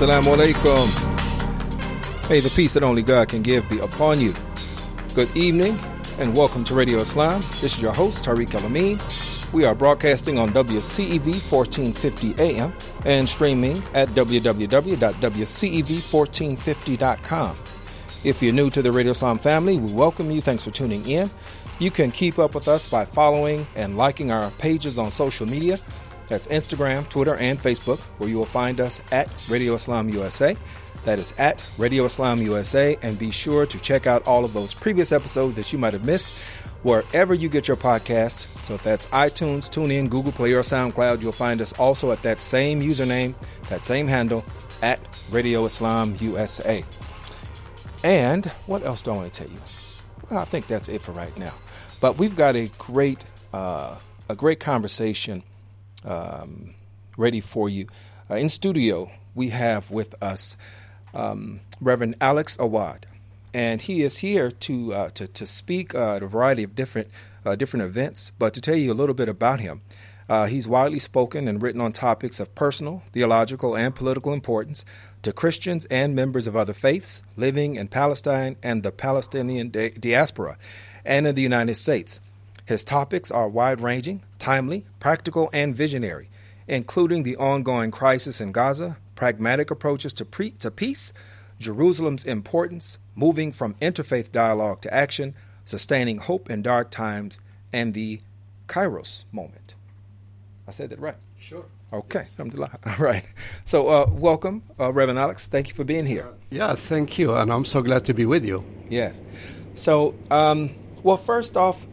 Assalamu alaikum. May the peace that only God can give be upon you. Good evening and welcome to Radio Islam. This is your host, Tariq Amin. We are broadcasting on WCEV 1450 AM and streaming at www.wcev1450.com. If you're new to the Radio Islam family, we welcome you. Thanks for tuning in. You can keep up with us by following and liking our pages on social media. That's Instagram, Twitter, and Facebook, where you will find us at Radio Islam USA. That is at Radio Islam USA. And be sure to check out all of those previous episodes that you might have missed wherever you get your podcast. So if that's iTunes, TuneIn, Google Play, or SoundCloud, you'll find us also at that same username, that same handle, at Radio Islam USA. And what else do I want to tell you? Well, I think that's it for right now. But we've got a great, uh, a great conversation um, ready for you. Uh, in studio, we have with us um, Reverend Alex Awad, and he is here to uh, to, to speak uh, at a variety of different uh, different events. But to tell you a little bit about him, uh, he's widely spoken and written on topics of personal, theological, and political importance to Christians and members of other faiths living in Palestine and the Palestinian di- diaspora and in the United States. His topics are wide ranging, timely, practical, and visionary, including the ongoing crisis in Gaza, pragmatic approaches to, pre- to peace, Jerusalem's importance, moving from interfaith dialogue to action, sustaining hope in dark times, and the Kairos moment. I said that right. Sure. Okay, alhamdulillah. All right. So, uh, welcome, uh, Reverend Alex. Thank you for being here. Yeah, thank you, and I'm so glad to be with you. Yes. So, um, well, first off,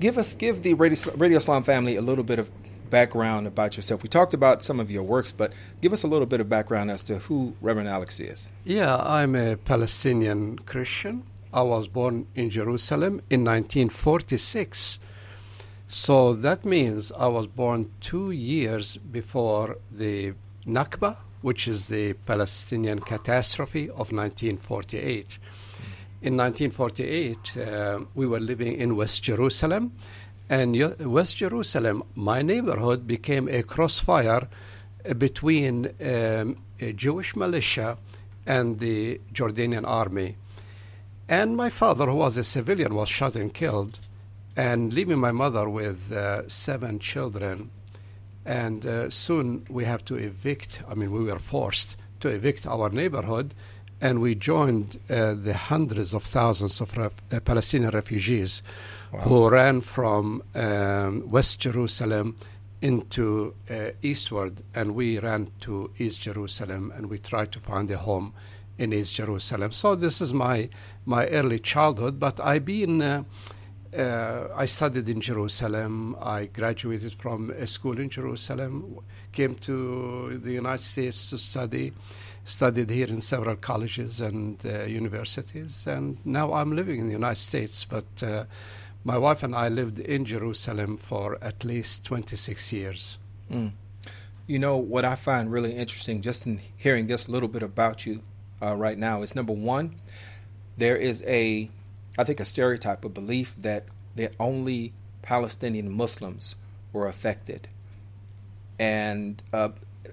give us give the Radio, Radio Islam family a little bit of background about yourself. We talked about some of your works, but give us a little bit of background as to who Reverend Alex is. Yeah, I'm a Palestinian Christian. I was born in Jerusalem in 1946. So that means I was born two years before the Nakba, which is the Palestinian catastrophe of 1948. In 1948, uh, we were living in West Jerusalem, and West Jerusalem, my neighborhood, became a crossfire between um, a Jewish militia and the Jordanian army. And my father, who was a civilian, was shot and killed and leaving my mother with uh, seven children. And uh, soon we have to evict, I mean, we were forced to evict our neighborhood, and we joined uh, the hundreds of thousands of ref- uh, Palestinian refugees wow. who ran from um, West Jerusalem into uh, eastward, and we ran to East Jerusalem, and we tried to find a home in East Jerusalem. So this is my my early childhood, but I've been uh, uh, I studied in Jerusalem. I graduated from a school in Jerusalem, came to the United States to study, studied here in several colleges and uh, universities, and now I'm living in the United States. But uh, my wife and I lived in Jerusalem for at least 26 years. Mm. You know, what I find really interesting just in hearing this little bit about you uh, right now is number one, there is a I think, a stereotype, a belief that that only Palestinian Muslims were affected, and uh,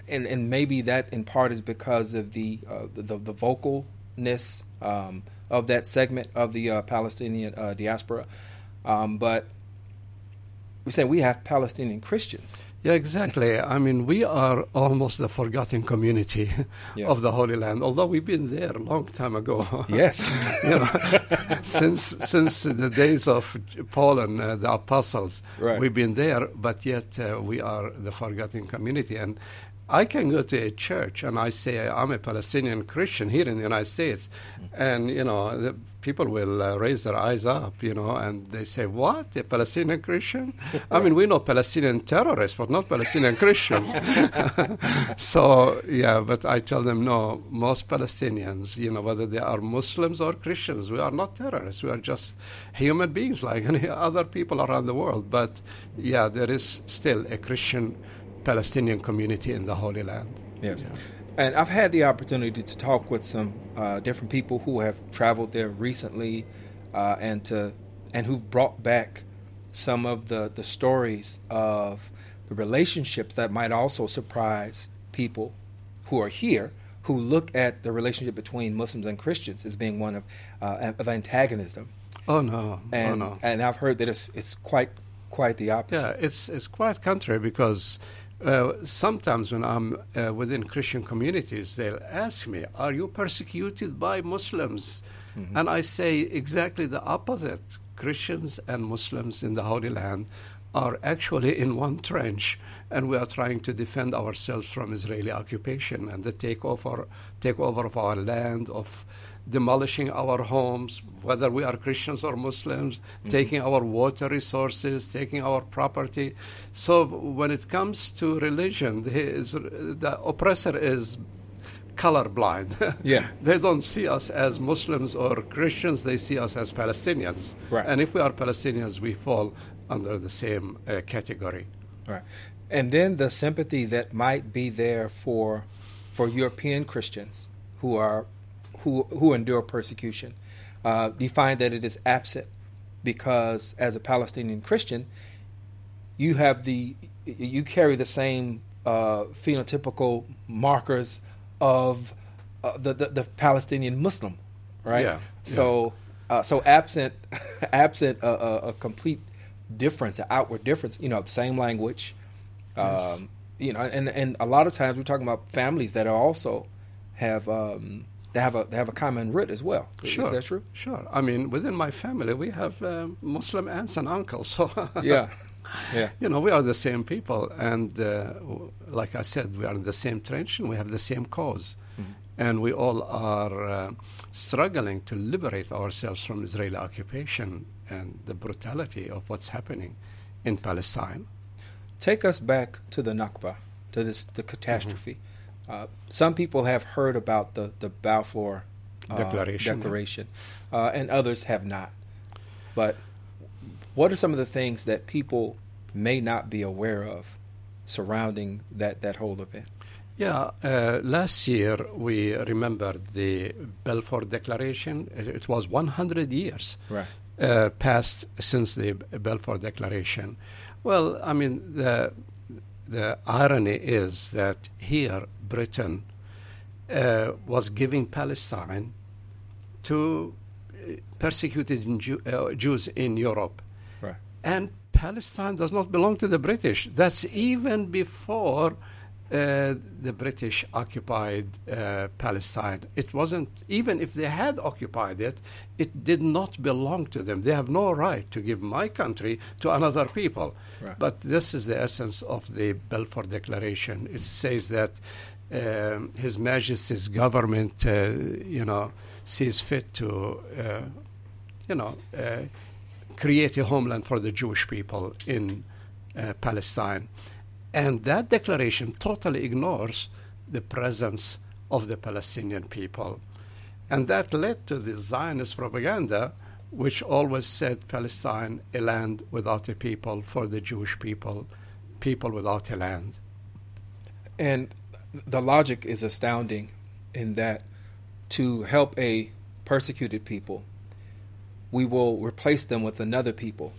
and and maybe that in part is because of the uh, the, the vocalness um, of that segment of the uh, Palestinian uh, diaspora, um, but we say we have Palestinian Christians. Yeah, exactly. I mean, we are almost the forgotten community yeah. of the Holy Land, although we've been there a long time ago. Yes, you know, since since the days of Paul and uh, the apostles, right. we've been there, but yet uh, we are the forgotten community. And I can go to a church and I say I'm a Palestinian Christian here in the United States, and you know people will uh, raise their eyes up, you know, and they say, "What? A Palestinian Christian?" I mean, we know Palestinian terrorists, but not Palestinian Christians. so yeah, but I tell them no. Most Palestinians, you know, whether they are Muslims or Christians, we are not terrorists. We are just human beings like any other people around the world. But yeah, there is still a Christian Palestinian community in the Holy Land. Yes. Yeah. And I've had the opportunity to talk with some uh, different people who have traveled there recently, uh, and to and who've brought back some of the the stories of the relationships that might also surprise people who are here, who look at the relationship between Muslims and Christians as being one of uh, of antagonism. Oh no! And, oh no! And I've heard that it's it's quite quite the opposite. Yeah, it's it's quite contrary because uh, sometimes when I'm uh, within Christian communities, they'll ask me, "Are you persecuted by Muslims?" Mm-hmm. And I say exactly the opposite. Christians and Muslims in the Holy Land are actually in one trench, and we are trying to defend ourselves from Israeli occupation and the takeover, takeover of our land, of demolishing our homes, whether we are Christians or Muslims, mm-hmm. taking our water resources, taking our property. So when it comes to religion, the, the oppressor is colorblind. Yeah. they don't see us as Muslims or Christians, they see us as Palestinians. Right. And if we are Palestinians, we fall under the same uh, category. Right. And then the sympathy that might be there for for European Christians who are who who endure persecution. Uh, you find that it is absent because as a Palestinian Christian, you have the you carry the same uh, phenotypical markers of uh, the, the, the Palestinian Muslim, right? Yeah. So uh, so absent absent a, a, a, complete difference, an outward difference. You know, the same language. Yes. Um, you know, and and a lot of times we're talking about families that are also have um, they have a they have a common root as well. Sure, is that true? Sure. I mean, within my family, we have uh, Muslim aunts and uncles. So yeah, yeah. You know, we are the same people, and uh, like I said, we are in the same trench, and we have the same because mm-hmm. and we all are uh, struggling to liberate ourselves from Israeli occupation and the brutality of what's happening in Palestine. Take us back to the Nakba, to this the catastrophe. Mm-hmm. Uh, some people have heard about the the Balfour uh, declaration, declaration uh, and others have not. But what are some of the things that people may not be aware of surrounding that, that whole event? Yeah, uh, last year we remembered the Balfour Declaration. It was 100 years right. uh, passed since the Balfour Declaration. Well, I mean, the, the irony is that here Britain uh, was giving Palestine to uh, persecuted Jew, uh, Jews in Europe. Right. And Palestine does not belong to the British. That's even before uh, the British occupied uh, Palestine. It wasn't, even if they had occupied it, it did not belong to them. They have no right to give my country to another people. Right. But this is the essence of the Balfour Declaration. It says that um, His Majesty's government, uh, you know, sees fit to, uh, you know, uh, create a homeland for the Jewish people in uh, Palestine. And that declaration totally ignores the presence of the Palestinian people. And that led to the Zionist propaganda, which always said Palestine a land without a people for the Jewish people, people without a land. And the logic is astounding in that to help a persecuted people, we will replace them with another people.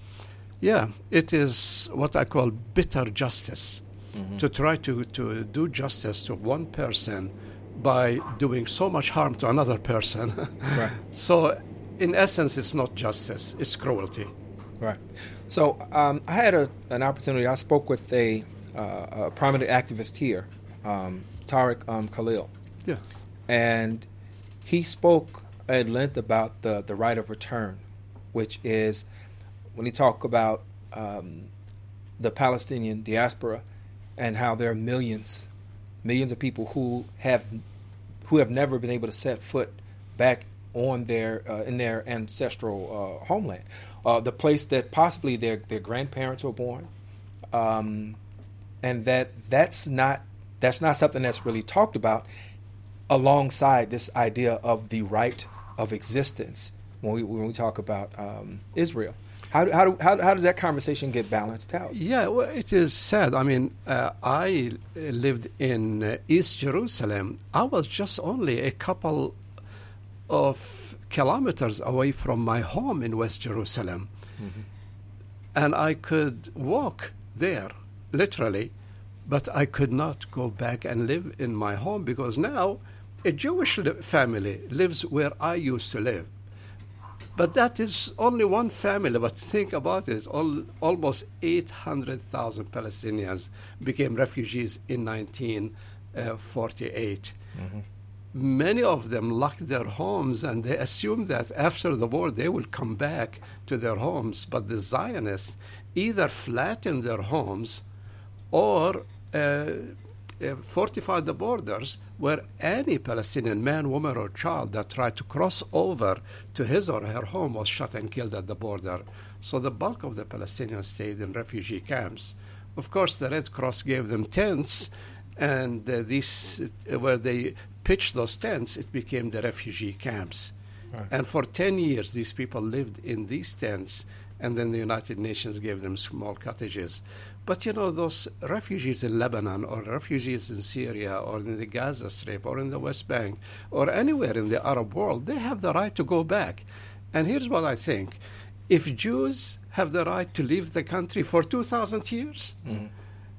Yeah, it is what I call bitter justice. Mm-hmm. To try to, to do justice to one person by doing so much harm to another person. right. So, in essence, it's not justice, it's cruelty. Right. So, um, I had a, an opportunity, I spoke with a, uh, a prominent activist here, um, Tariq um, Khalil. Yeah. And he spoke at length about the, the right of return, which is when he talked about um, the Palestinian diaspora and how there are millions, millions of people who have who have never been able to set foot back on their uh, in their ancestral uh, homeland, uh, the place that possibly their their grandparents were born, um, and that that's not that's not something that's really talked about alongside this idea of the right of existence when we when we talk about um, Israel. How, how, do, how, how, does that conversation get balanced out? Yeah, well, it is sad. I mean, uh, I lived in uh, East Jerusalem. I was just only a couple of kilometers away from my home in West Jerusalem. Mm-hmm. And I could walk there, literally, but I could not go back and live in my home because now a Jewish li- family lives where I used to live. But that is only one family. But think about it: all, almost 800,000 Palestinians became refugees in 1948. Mm-hmm. Many of them locked their homes, and they assumed that after the war they will come back to their homes. But the Zionists either flattened their homes or uh, uh, fortified the borders where any Palestinian man, woman, or child that tried to cross over to his or her home was shot and killed at the border. So the bulk of the Palestinians stayed in refugee camps. Of course, the Red Cross gave them tents, and uh, these, uh, where they pitched those tents, it became the refugee camps. Right. And for 10 years, these people lived in these tents, and then the United Nations gave them small cottages. But you know, those refugees in Lebanon or refugees in Syria or in the Gaza Strip or in the West Bank or anywhere in the Arab world, they have the right to go back. And here's what I think if Jews have the right to leave the country for 2,000 years mm-hmm.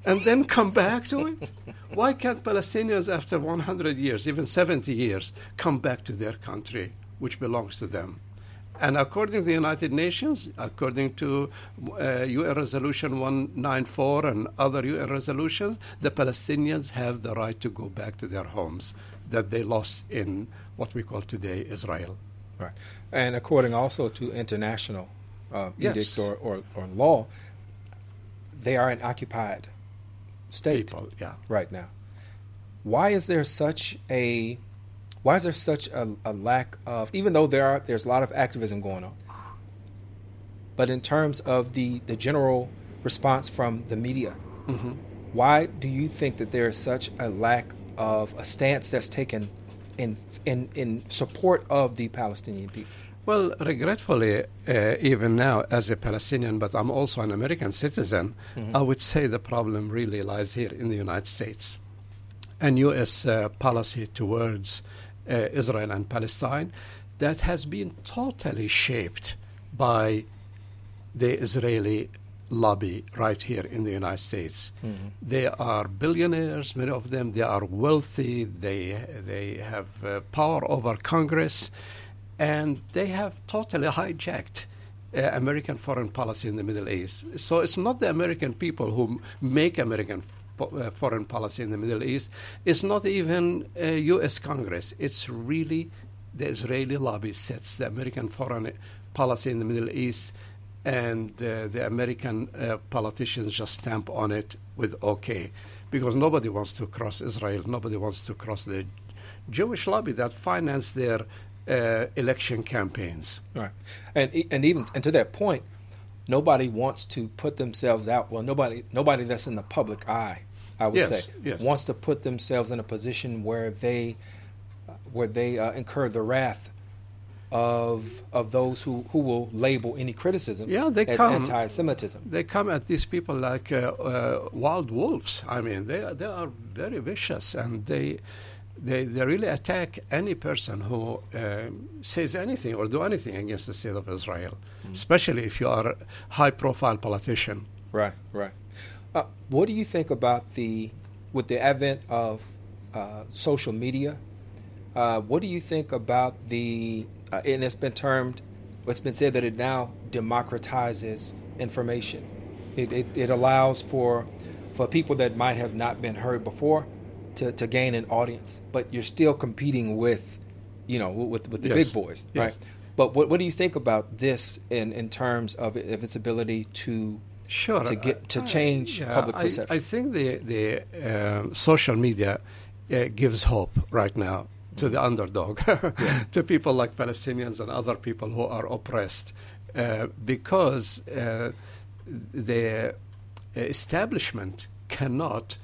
and then come back to it, why can't Palestinians, after 100 years, even 70 years, come back to their country, which belongs to them? And according to the United Nations, according to uh, UN Resolution 194 and other UN resolutions, the Palestinians have the right to go back to their homes that they lost in what we call today Israel. Right. And according also to international uh, edict yes. or, or, or, law, they are an occupied state People, yeah. right now. Why is there such a why is there such a, a lack of, even though there are there's a lot of activism going on, but in terms of the the general response from the media, mm-hmm. why do you think that there is such a lack of a stance that's taken in in in support of the Palestinian people? Well, regretfully, uh, even now as a Palestinian, but I'm also an American citizen, mm-hmm. I would say the problem really lies here in the United States. And U.S. Uh, policy towards Israel and Palestine that has been totally shaped by the Israeli lobby right here in the United States. Mm-hmm. They are billionaires, many of them. They are wealthy. They they have uh, power over Congress, and they have totally hijacked. Uh, American foreign policy in the Middle East. So it's not the American people who make American uh, foreign policy in the Middle East. It's not even uh, U.S. Congress. It's really the Israeli lobby sets the American foreign policy in the Middle East, and uh, the American uh, politicians just stamp on it with OK, because nobody wants to cross Israel. Nobody wants to cross the Jewish lobby that finance their uh, election campaigns. Right, and and even and to that point, nobody wants to put themselves out. Well, nobody nobody that's in the public eye, I would yes, say, yes. wants to put themselves in a position where they where they uh, incur the wrath of of those who, who will label any criticism yeah, they as come, anti-Semitism. They come at these people like uh, uh, wild wolves. I mean, they they are very vicious and they they, they really attack any person who uh, says anything or do anything against the state of Israel, mm. especially if you are a high-profile politician. Right, right. Uh, what do you think about the with the advent of uh, social media? Uh, what do you think about the uh, and it's been termed, it's been said that it now democratizes information. It, it, it allows for for people that might have not been heard before to, to gain an audience, but you're still competing with, you know, with with the yes. big boys, yes. right? But what what do you think about this in in terms of, of its ability to sure to get to change yeah, public perception? I, I think the the uh, social media uh, gives hope right now to the underdog, yeah. to people like Palestinians and other people who are oppressed, uh, because uh, the establishment cannot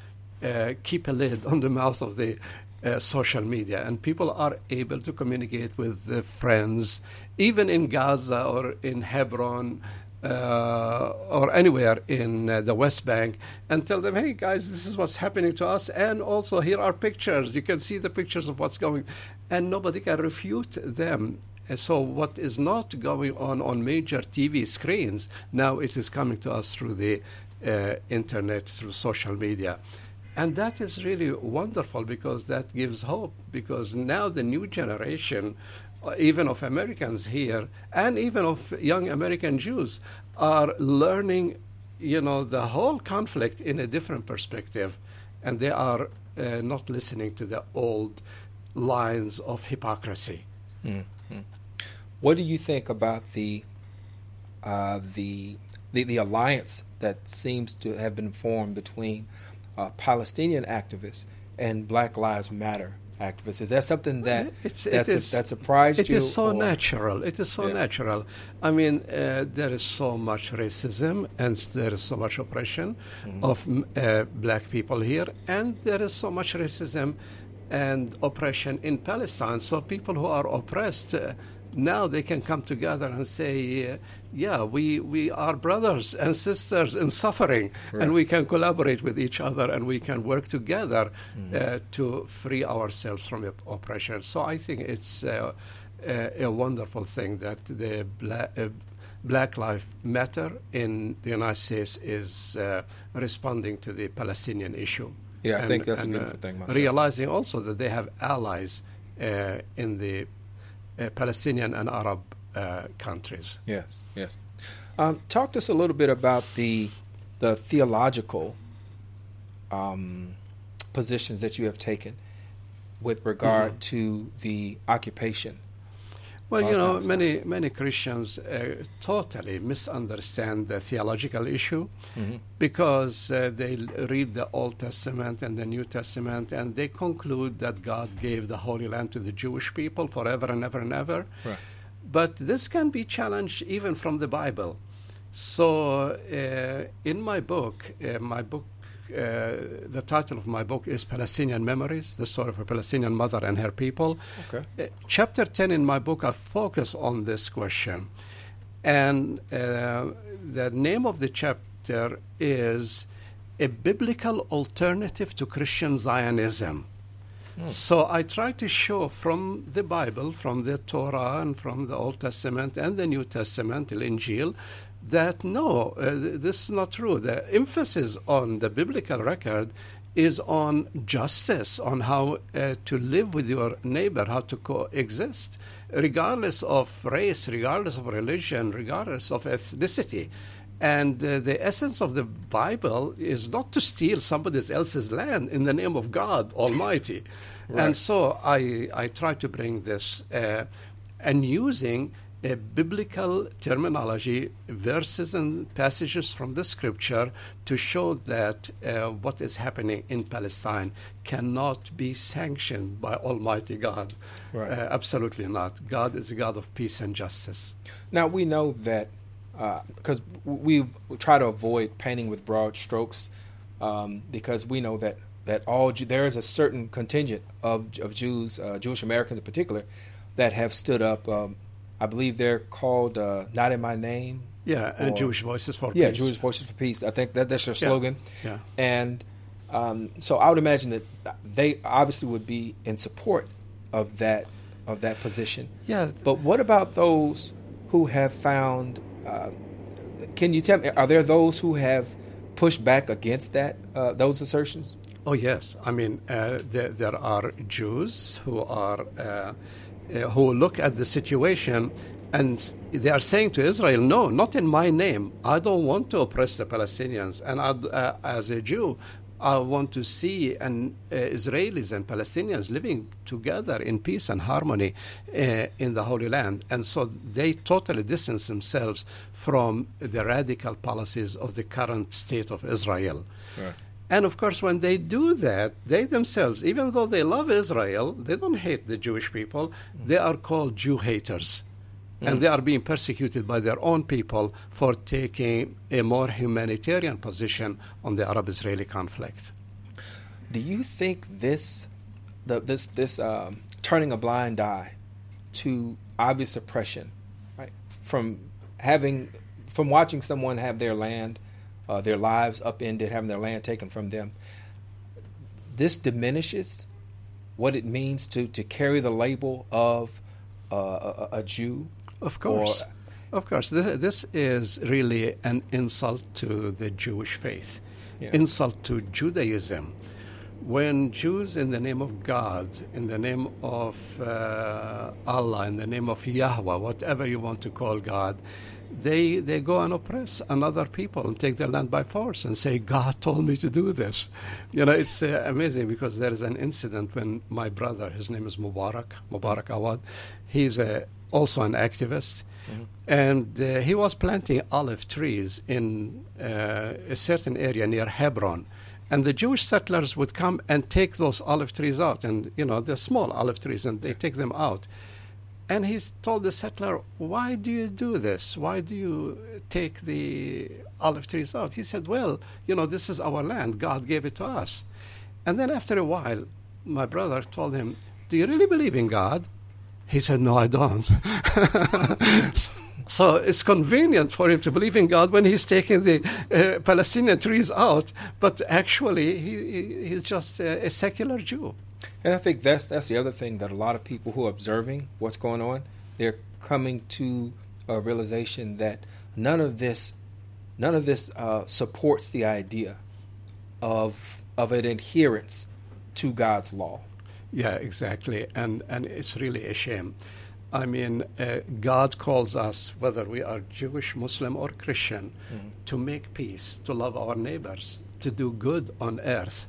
uh, keep a lid on the mouth of the uh, social media, and people are able to communicate with uh, friends, even in Gaza or in Hebron. Uh, or anywhere in uh, the West Bank, and tell them, "Hey guys, this is what's happening to us, and also here are pictures. You can see the pictures of what's going," and nobody can refute them. So what is not going on on major TV screens now it is coming to us through the uh, internet, through social media And that is really wonderful because that gives hope. Because now the new generation, uh, even of Americans here, and even of young American Jews, are learning, you know, the whole conflict in a different perspective, and they are uh, not listening to the old lines of hypocrisy. Mm-hmm. What do you think about the uh, the, the the alliance that seems to have been formed between uh, Palestinian activists and Black Lives Matter activists. Is that something that it's, that's a, that surprised it you? It is so or? natural. It is so yeah. natural. I mean, uh, there is so much racism and there is so much oppression mm-hmm. of uh, black people here, and there is so much racism and oppression in Palestine. So people who are oppressed. Uh, now they can come together and say, uh, yeah, we, we are brothers and sisters in suffering, right. and we can collaborate with each other and we can work together mm-hmm. uh, to free ourselves from oppression. So I think it's uh, a, a, wonderful thing that the Black, uh, Black Lives Matter in the United States is uh, responding to the Palestinian issue. Yeah, and, I think that's and, a beautiful uh, thing. Myself. Realizing also that they have allies in the Palestinian and Arab uh, countries. Yes, yes. Um, talk to us a little bit about the the theological um, positions that you have taken with regard mm-hmm. to the occupation. Well, you know, many many Christians uh, totally misunderstand the theological issue mm-hmm. because uh, they read the Old Testament and the New Testament and they conclude that God gave the Holy Land to the Jewish people forever and ever and ever. Right. But this can be challenged even from the Bible. So, uh, in my book, uh, my book, uh, the title of my book is Palestinian Memories, the story of a Palestinian mother and her people. Okay. Uh, chapter 10 in my book, I focus on this question. And uh, the name of the chapter is A Biblical Alternative to Christian Zionism. Hmm. So I try to show from the Bible, from the Torah, and from the Old Testament and the New Testament, the Injil, that no, uh, this is not true. The emphasis on the biblical record is on justice, on how uh, to live with your neighbor, how to coexist, regardless of race, regardless of religion, regardless of ethnicity. And uh, the essence of the Bible is not to steal somebody else's land in the name of God Almighty. right. And so I, I try to bring this uh, and using a biblical terminology, verses and passages from the scripture to show that uh, what is happening in Palestine cannot be sanctioned by Almighty God. Right. Uh, absolutely not. God is a God of peace and justice. Now, we know that because uh, we try to avoid painting with broad strokes um, because we know that that all there is a certain contingent of of Jews, uh, Jewish Americans in particular, that have stood up. Um, I believe they're called uh, "Not in My Name." Yeah, and Jewish Voices for yeah, Peace. Jewish Voices for Peace. I think that that's their slogan. Yeah. yeah. And um, so I would imagine that they obviously would be in support of that of that position. Yeah. But what about those who have found uh, can you tell me, are there those who have pushed back against that, uh, those assertions? Oh, yes. I mean, uh, there, there, are Jews who are uh, who look at the situation and they are saying to Israel, "No, not in my name. I don't want to oppress the Palestinians." And uh, as a Jew, I want to see an, uh, Israelis and Palestinians living together in peace and harmony uh, in the Holy Land. And so they totally distance themselves from the radical policies of the current state of Israel. Right. And of course, when they do that, they themselves, even though they love Israel, they don't hate the Jewish people, they are called Jew haters and mm. they are being persecuted by their own people for taking a more humanitarian position on the Arab-Israeli conflict. Do you think this, the, this, this um, turning a blind eye to obvious oppression, right, from having, from watching someone have their land, uh, their lives upended, having their land taken from them, this diminishes what it means to, to carry the label of uh, a, a Jew of course. Of course. This, this, is really an insult to the Jewish faith, yeah. insult to Judaism. when Jews, in the name of God, in the name of uh, Allah, in the name of Yahweh, whatever you want to call God, they, they go and oppress another people and take their land by force and say, God told me to do this. You know, it's uh, amazing because there is an incident when my brother, his name is Mubarak, Mubarak Awad, he's a, also an activist. Mm-hmm. And uh, he was planting olive trees in uh, a certain area near Hebron and the Jewish settlers would come and take those olive trees out, and you know they're small olive trees, and they take them out. And he told the settler, "Why do you do this? Why do you take the olive trees out?" He said, "Well, you know this is our land. God gave it to us." And then after a while, my brother told him, "Do you really believe in God?" He said, "No, I don't." So it's convenient for him to believe in God when he's taking the uh, Palestinian trees out, but actually he, he's just a, a, secular Jew. And I think that's that's the other thing that a lot of people who are observing what's going on, they're coming to a realization that none of this, none of this uh, supports the idea of of an adherence to God's law. Yeah, exactly, and and it's really a shame. I mean, uh, God calls us, whether we are Jewish, Muslim, or Christian, mm-hmm. to make peace, to love our neighbors, to do good on earth,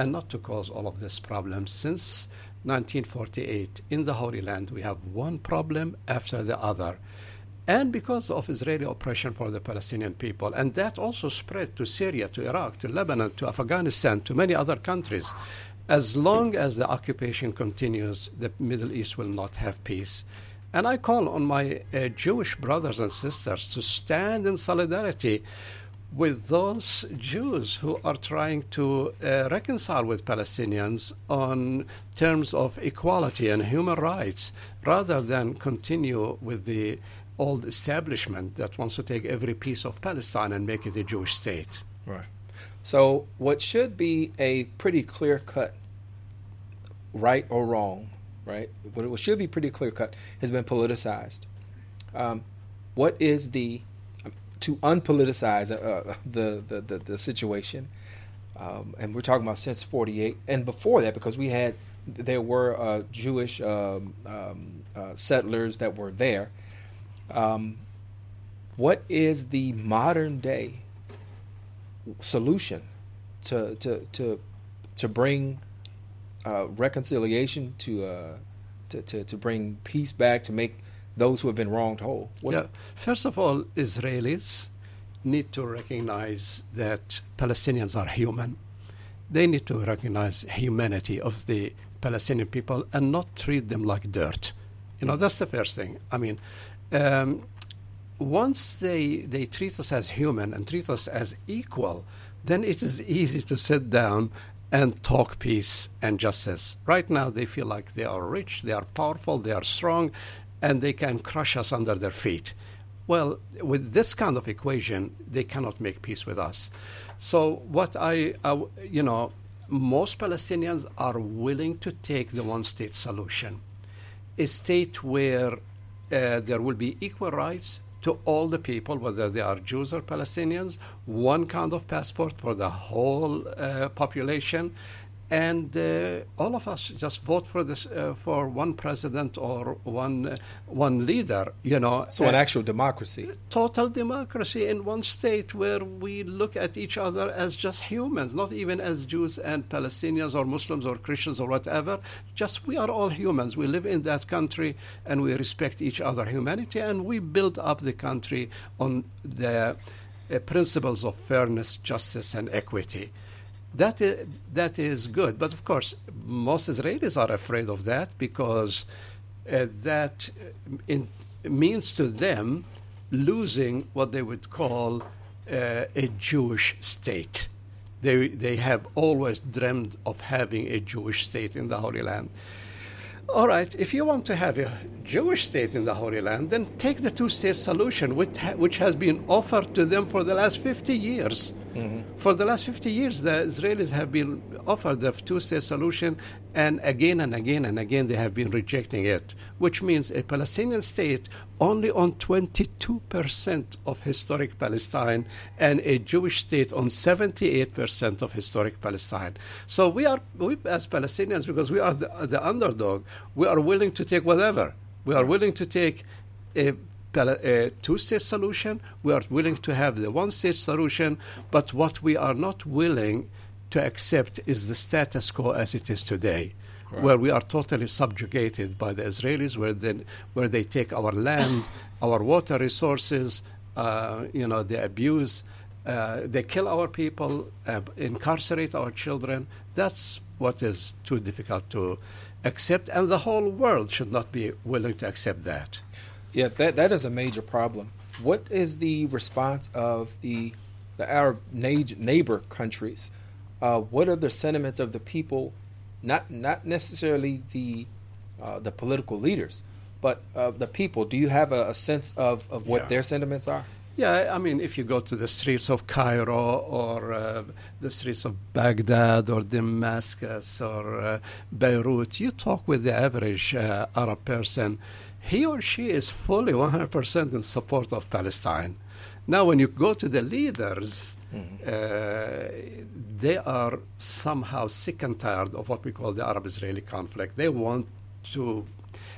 and not to cause all of this problems. Since 1948, in the Holy Land, we have one problem after the other. And because of Israeli oppression for the Palestinian people, and that also spread to Syria, to Iraq, to Lebanon, to Afghanistan, to many other countries. As long as the occupation continues, the Middle East will not have peace. And I call on my uh, Jewish brothers and sisters to stand in solidarity with those Jews who are trying to uh, reconcile with Palestinians on terms of equality and human rights rather than continue with the old establishment that wants to take every piece of Palestine and make it a Jewish state. Right. So, what should be a pretty clear cut right or wrong, right? What should be pretty clear cut has been politicized. Um, what is the to unpoliticize uh, the, the, the the situation? Um, and we're talking about since '48 and before that, because we had there were uh, Jewish um, um, uh, settlers that were there. Um, what is the modern day solution to to to to bring uh, reconciliation to, uh, to, to to bring peace back to make those who have been wronged whole? What yeah. First of all, Israelis need to recognize that Palestinians are human. They need to recognize humanity of the Palestinian people and not treat them like dirt. You know, that's the first thing. I mean, um, once they they treat us as human and treat us as equal, then it is easy to sit down and talk peace and justice. Right now, they feel like they are rich, they are powerful, they are strong, and they can crush us under their feet. Well, with this kind of equation, they cannot make peace with us. So, what I, I you know, most Palestinians are willing to take the one state solution, a state where uh, there will be equal rights, to all the people, whether they are Jews or Palestinians, one kind of passport for the whole uh, population, and uh, all of us just vote for this uh, for one president or one uh, one leader you know. So an actual democracy. total democracy in one state where we look at each other as just humans not even as Jews and Palestinians or Muslims or Christians or whatever. Just we are all humans. We live in that country and we respect each other humanity and we build up the country on the uh, principles of fairness justice and equity that is, that is good. But of course, most Israelis are afraid of that because uh, that in, means to them losing what they would call uh, a Jewish state. They, they have always dreamed of having a Jewish state in the Holy Land. All right, if you want to have a Jewish state in the Holy Land, then take the two state solution, which, ha- which has been offered to them for the last 50 years Mm-hmm. For the last 50 years, the Israelis have been offered the two state solution, and again and again and again they have been rejecting it, which means a Palestinian state only on 22% of historic Palestine and a Jewish state on 78% of historic Palestine. So we are, we, as Palestinians, because we are the, the underdog, we are willing to take whatever. We are willing to take a a two state solution. We are willing to have the one state solution, but what we are not willing to accept is the status quo as it is today. Right. Where we are totally subjugated by the Israelis, where they, where they take our land, our water resources, uh, you know, they abuse, uh, they kill our people, uh, incarcerate our children. That's what is too difficult to accept, and the whole world should not be willing to accept that. Yeah, that that is a major problem. What is the response of the the Arab neighbor countries? Uh, what are the sentiments of the people? Not not necessarily the uh, the political leaders, but of the people. Do you have a, a sense of, of what yeah. their sentiments are? Yeah, I mean, if you go to the streets of Cairo or uh, the streets of Baghdad or Damascus or uh, Beirut, you talk with the average uh, Arab person he or she is fully 100% in support of Palestine. Now, when you go to the leaders, mm-hmm. uh, they are somehow sick and tired of what we call the Arab Israeli conflict. They want to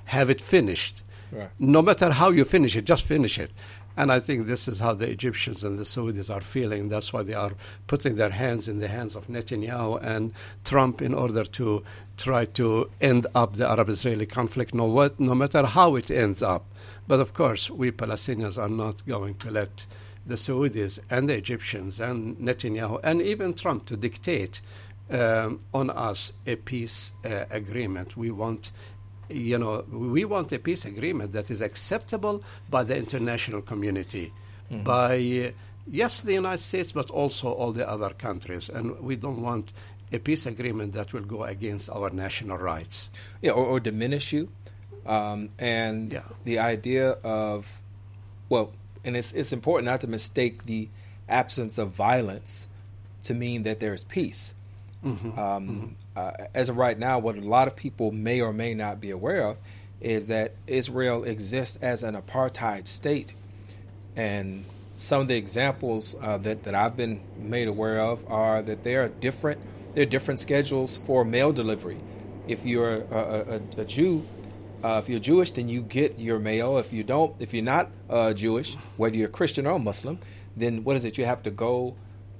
have it finished. Right. No matter how you finish it, just finish it. And I think this is how the Egyptians and the Saudis are feeling. That's why they are putting their hands in the hands of Netanyahu and Trump in order to try to end up the Arab Israeli conflict, no, what, no matter how it ends up. But of course, we Palestinians are not going to let the Saudis and the Egyptians and Netanyahu and even Trump to dictate um, on us a peace uh, agreement. We want you know, we want a peace agreement that is acceptable by the international community, mm-hmm. by, yes, the United States, but also all the other countries. And we don't want a peace agreement that will go against our national rights. Yeah, or, or diminish you. Um, and yeah. the idea of, well, and it's, it's important not to mistake the absence of violence to mean that there is peace. Mm-hmm. Um, mm-hmm. Uh, as of right now, what a lot of people may or may not be aware of is that Israel exists as an apartheid state. And some of the examples uh, that, that I've been made aware of are that there are different there are different schedules for mail delivery. If you're a, a, a Jew, uh, if you're Jewish, then you get your mail. If you don't, if you're not uh, Jewish, whether you're Christian or Muslim, then what is it? You have to go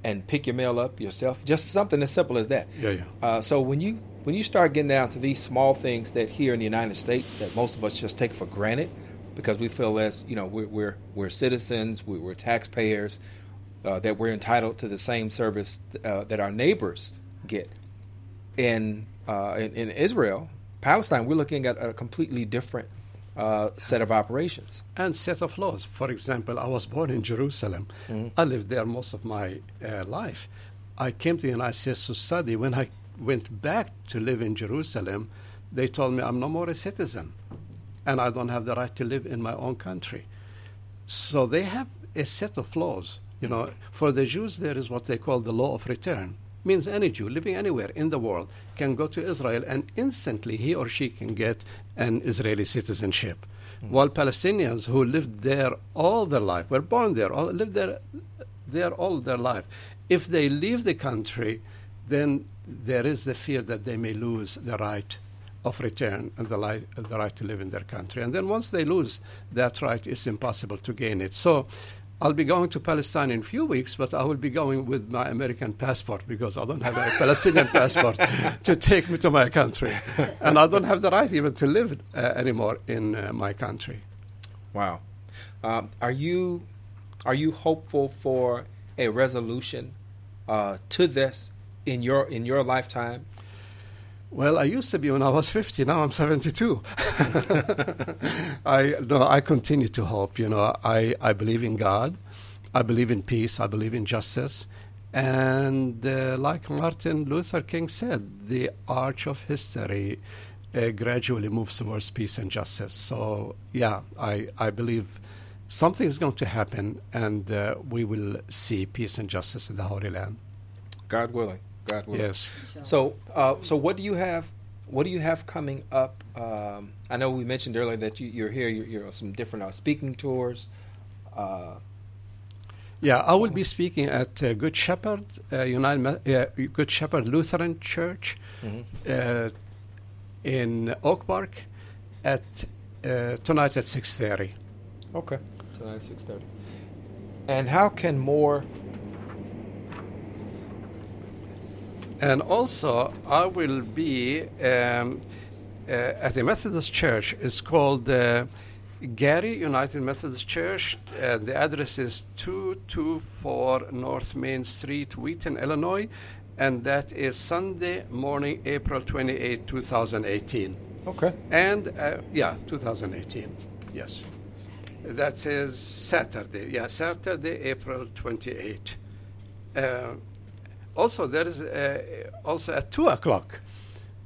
and pick your mail up yourself. Just something as simple as that. Yeah, yeah. Uh, so when you when you start getting down to these small things that here in the United States that most of us just take for granted because we feel as you know we're we're, we're citizens, we're, we're taxpayers, uh, that we're entitled to the same service uh, that our neighbors get. In, uh, in in Israel, Palestine, we're looking at a completely different uh, set of operations and set of laws. For example, I was born in Jerusalem. Mm-hmm. I lived there most of my uh, life. I came to the United States to study. When I went back to live in Jerusalem, they told me I'm no more a citizen, and I don't have the right to live in my own country. So they have a set of laws. You know, for the Jews, there is what they call the law of return means any Jew living anywhere in the world can go to Israel and instantly he or she can get an Israeli citizenship. Mm-hmm. While Palestinians who lived there all their life, were born there, all, lived there, there all their life, if they leave the country, then there is the fear that they may lose the right of return and the, li- the right to live in their country. And then once they lose that right, it's impossible to gain it. So I'll be going to Palestine in a few weeks, but I will be going with my American passport because I don't have a Palestinian passport to take me to my country. And I don't have the right even to live uh, anymore in uh, my country. Wow. Um, are you are you hopeful for a resolution uh, to this in your in your lifetime? Well, I used to be when I was 50. Now I'm 72. I no, I continue to hope. You know, I, I believe in God. I believe in peace. I believe in justice. And uh, like Martin Luther King said, the arch of history uh, gradually moves towards peace and justice. So, yeah, I, I believe something is going to happen, and uh, we will see peace and justice in the Holy Land. God willing. God willing. Yes. So, uh, so what do you have? What do you have coming up? Um, I know we mentioned earlier that you, you're here. You're, you're on some different uh, speaking tours. Uh, Yeah, I will be speaking at uh, Good Shepherd uh, United uh, Good Shepherd Lutheran Church mhm. uh, in Oak Park at uh, tonight at six thirty. Okay. Tonight, six thirty. And how can more? And also, I will be um, uh, at a Methodist Church. It's called uh, Gary United Methodist Church. Uh, the address is 224 North Main Street, Wheaton, Illinois. And that is Sunday morning, April 28, 2018. Okay. And, uh, yeah, 2018. Yes. That is Saturday. Yeah, Saturday, April 28. Also, there is uh, also at 2 o'clock.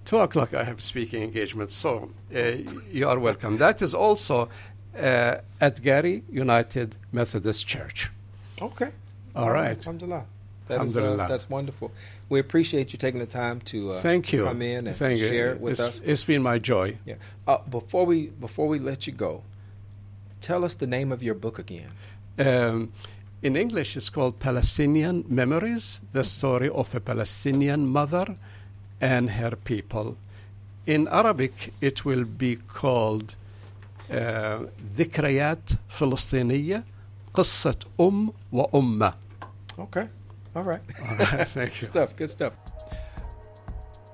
2 o'clock, I have speaking engagement. So uh, you are welcome. That is also uh, at Gary United Methodist Church. Okay. All right. Alhamdulillah. That is, uh, Alhamdulillah. that's wonderful. We appreciate you taking the time to uh, Thank you. come in and Thank share it with it's, us. It's been my joy. Yeah. Uh, before we before we let you go, tell us the name of your book again. Um, in English, it's called Palestinian Memories The Story of a Palestinian Mother and Her People. In Arabic, it will be called uh, ذكريات فلسطينية قصة أم وأمة. Okay. All right. All right, thank Good you. stuff. Good stuff.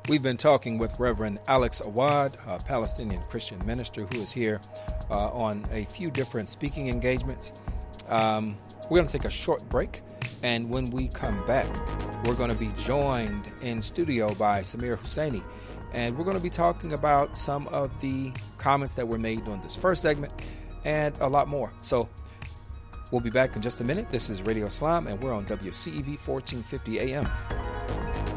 We've been talking with Reverend Alex Awad, a Palestinian Christian minister who is here uh, on a few different speaking engagements. Um, we're going to take a short break, and when we come back, we're going to be joined in studio by Samir Husseini, and we're going to be talking about some of the comments that were made on this first segment and a lot more. So we'll be back in just a minute. This is Radio Islam, and we're on WCEV 1450 AM.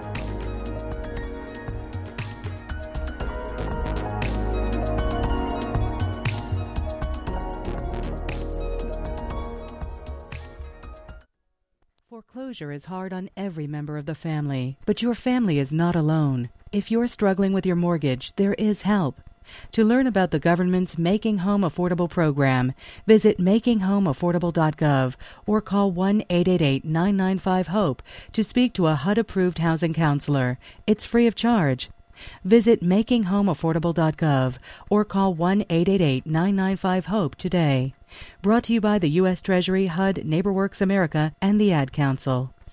Foreclosure is hard on every member of the family, but your family is not alone. If you're struggling with your mortgage, there is help. To learn about the government's Making Home Affordable program, visit makinghomeaffordable.gov or call 1-888-995-HOPE to speak to a HUD-approved housing counselor. It's free of charge. Visit makinghomeaffordable.gov or call 1-888-995-HOPE today. Brought to you by the U.S. Treasury, HUD, NeighborWorks America, and the Ad Council.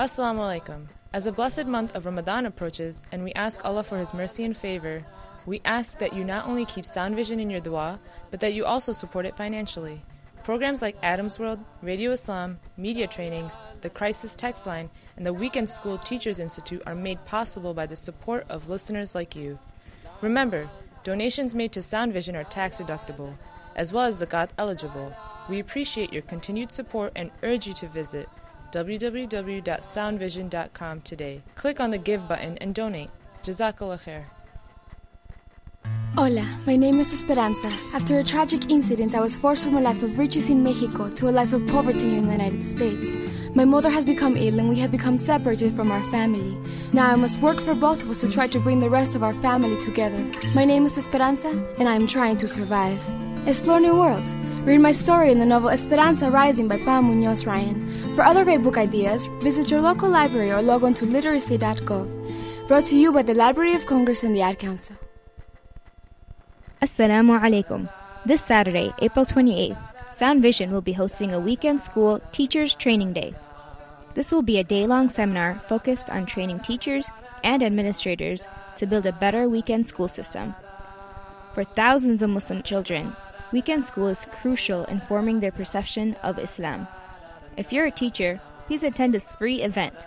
Assalamu alaikum. As the blessed month of Ramadan approaches and we ask Allah for His mercy and favor, we ask that you not only keep Sound Vision in your dua, but that you also support it financially. Programs like Adam's World, Radio Islam, media trainings, the Crisis Text Line, and the Weekend School Teachers Institute are made possible by the support of listeners like you. Remember, donations made to Sound Vision are tax deductible, as well as zakat eligible. We appreciate your continued support and urge you to visit www.soundvision.com today. Click on the Give button and donate. Jazakallah khair. Hola, my name is Esperanza. After a tragic incident, I was forced from a life of riches in Mexico to a life of poverty in the United States. My mother has become ill and we have become separated from our family. Now I must work for both of us to try to bring the rest of our family together. My name is Esperanza and I am trying to survive. Explore new worlds. Read my story in the novel Esperanza Rising by Pam Munoz Ryan. For other great book ideas, visit your local library or log on to literacy.gov. Brought to you by the Library of Congress and the Ad Council. Assalamu alaikum. This Saturday, April 28th, Sound Vision will be hosting a weekend school Teachers Training Day. This will be a day long seminar focused on training teachers and administrators to build a better weekend school system. For thousands of Muslim children, weekend school is crucial in forming their perception of Islam. If you're a teacher, please attend this free event.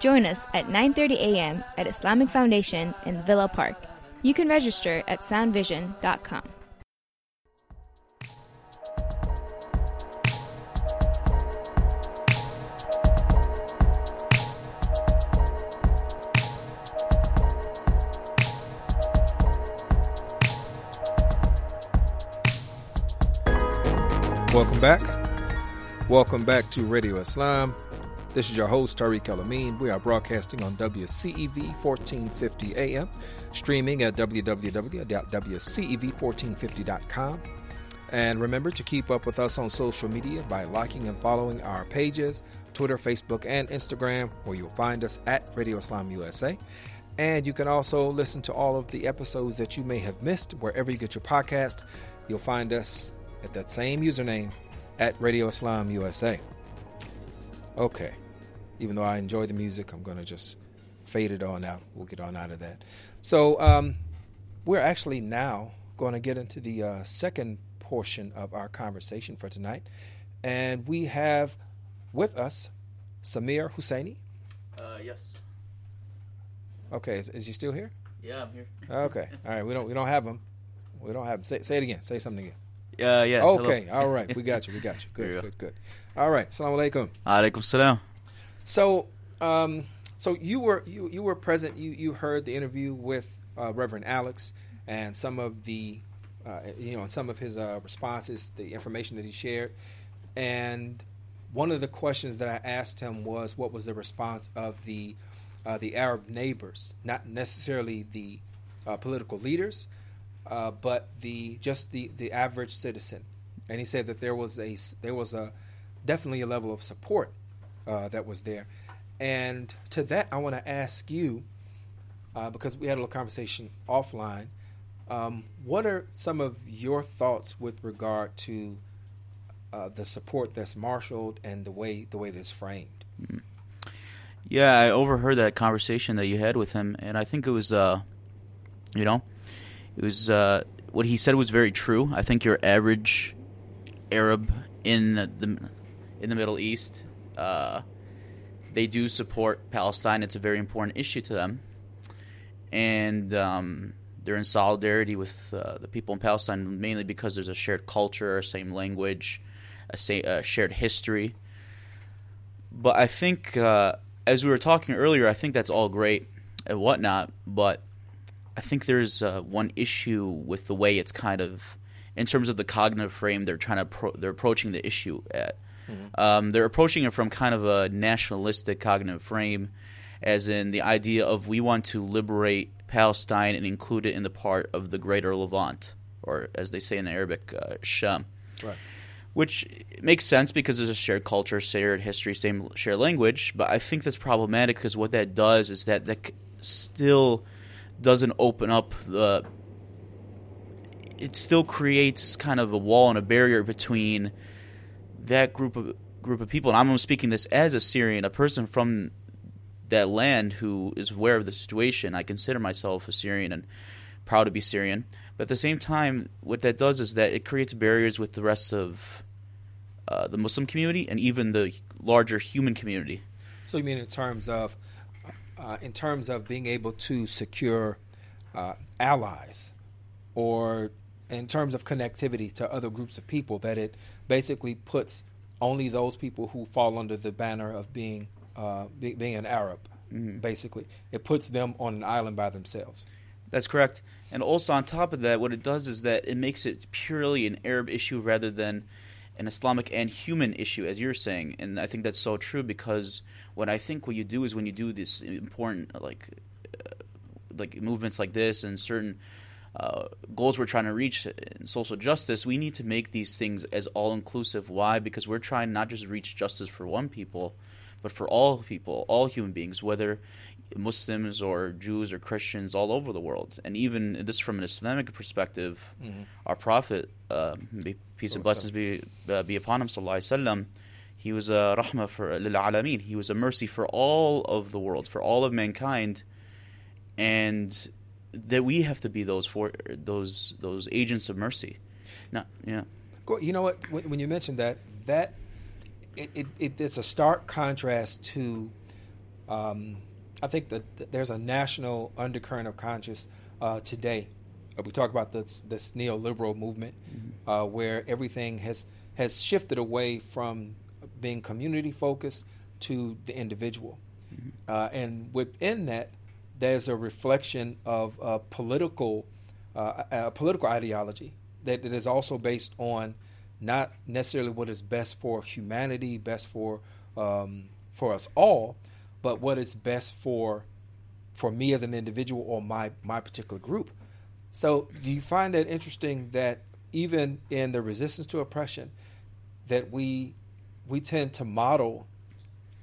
Join us at 9:30 a.m. at Islamic Foundation in Villa Park. You can register at soundvision.com. Welcome back to Radio Islam. This is your host, Tariq El Amin. We are broadcasting on WCEV 1450 AM, streaming at www.wcev1450.com. And remember to keep up with us on social media by liking and following our pages Twitter, Facebook, and Instagram, where you'll find us at Radio Islam USA. And you can also listen to all of the episodes that you may have missed wherever you get your podcast. You'll find us at that same username at Radio Islam USA. Okay. Even though I enjoy the music, I'm going to just fade it on out. We'll get on out of that. So, um, we're actually now going to get into the uh, second portion of our conversation for tonight. And we have with us Samir Husseini. Uh, yes. Okay, is, is he still here? Yeah, I'm here. Okay, all right. We don't we don't have him. We don't have him. Say, say it again. Say something again. Yeah, yeah. Okay, hello. all right. We got you. We got you. Good, you go. good, good. All right. Assalamu alaikum. Alaikum salam. So, um, so you were you you were present. You you heard the interview with uh, Reverend Alex and some of the uh, you know and some of his uh, responses, the information that he shared, and one of the questions that I asked him was, what was the response of the uh, the Arab neighbors, not necessarily the uh, political leaders, uh, but the just the the average citizen. And he said that there was a there was a definitely a level of support uh, that was there. And to that, I want to ask you uh, because we had a little conversation offline. Um, what are some of your thoughts with regard to uh, the support that's marshaled and the way the way that's framed? Yeah, I overheard that conversation that you had with him, and I think it was, uh, you know, it was uh, what he said was very true. I think your average Arab in the in the Middle East, uh, they do support Palestine. It's a very important issue to them, and um, they're in solidarity with uh, the people in Palestine mainly because there's a shared culture, same language, a, sa- a shared history. But I think, uh, as we were talking earlier, I think that's all great and whatnot. But I think there's uh, one issue with the way it's kind of, in terms of the cognitive frame, they're trying to pro- they're approaching the issue at. Um, they're approaching it from kind of a nationalistic cognitive frame, as in the idea of we want to liberate Palestine and include it in the part of the Greater Levant, or as they say in Arabic, uh, Sham Right. which makes sense because there's a shared culture, shared history, same shared language. But I think that's problematic because what that does is that that c- still doesn't open up the. It still creates kind of a wall and a barrier between that group of group of people. And I'm speaking this as a Syrian, a person from that land who is aware of the situation. I consider myself a Syrian and proud to be Syrian. But at the same time, what that does is that it creates barriers with the rest of uh, the Muslim community and even the larger human community. So you mean in terms of uh, in terms of being able to secure uh, allies, or in terms of connectivity to other groups of people, that it basically puts only those people who fall under the banner of being uh, be, being an Arab, basically, it puts them on an island by themselves. That's correct. And also on top of that, what it does is that it makes it purely an Arab issue rather than an Islamic and human issue, as you're saying. And I think that's so true because what I think what you do is when you do this important like uh, like movements like this and certain uh, goals we're trying to reach in social justice, we need to make these things as all inclusive. Why? Because we're trying not just to reach justice for one people, but for all people, all human beings, whether Muslims or Jews or Christians all over the world. And even this from an Islamic perspective, Mhm. our Prophet, uh, peace and blessings be, uh, be upon him, sallallahu alaihi wasallam, he was a rahmah for lil alameen. He was a mercy for all of the world, for all of mankind. And that we have to be those for those those agents of mercy. No, yeah. You know what? When you mentioned that, that it, it, it it's a stark contrast to. Um, I think that there's a national undercurrent of conscience uh, today. Uh, we talk about this, this neoliberal movement, mm-hmm. uh, where everything has has shifted away from being community focused to the individual, mm-hmm. Uh, and within that, there's a reflection of a political uh, a political ideology that, that is also based on not necessarily what is best for humanity, best for um, for us all, but what is best for for me as an individual or my my particular group. So, do you find that interesting that even in the resistance to oppression, that we we tend to model